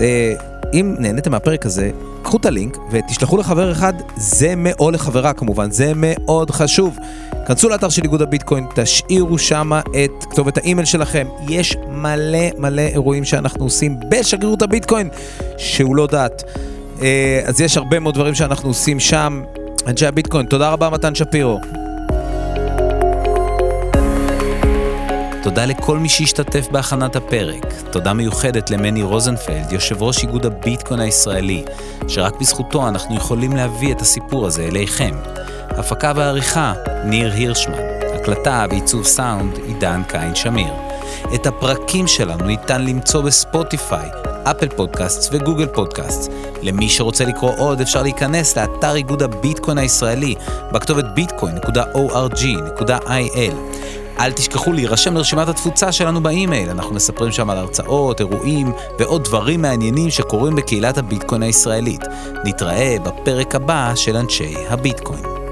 A: אה, אם נהניתם מהפרק הזה, קחו את הלינק ותשלחו לחבר אחד, זה או לחברה כמובן, זה מאוד חשוב. כנסו לאתר של איגוד הביטקוין, תשאירו שם את כתובת האימייל שלכם. יש מלא מלא אירועים שאנחנו עושים בשגרירות הביטקוין, שהוא לא דעת. אה, אז יש הרבה מאוד דברים שאנחנו עושים שם. אנשי הביטקוין, תודה רבה מתן שפירו. תודה לכל מי שהשתתף בהכנת הפרק. תודה מיוחדת למני רוזנפלד, יושב ראש איגוד הביטקוין הישראלי, שרק בזכותו אנחנו יכולים להביא את הסיפור הזה אליכם. הפקה ועריכה, ניר הירשמן. הקלטה ועיצוב סאונד, עידן קין שמיר. את הפרקים שלנו ניתן למצוא בספוטיפיי, אפל פודקאסט וגוגל פודקאסט. למי שרוצה לקרוא עוד אפשר להיכנס לאתר איגוד הביטקוין הישראלי בכתובת bitcoin.org.il. אל תשכחו להירשם לרשימת התפוצה שלנו באימייל, אנחנו מספרים שם על הרצאות, אירועים ועוד דברים מעניינים שקורים בקהילת הביטקוין הישראלית. נתראה בפרק הבא של אנשי הביטקוין.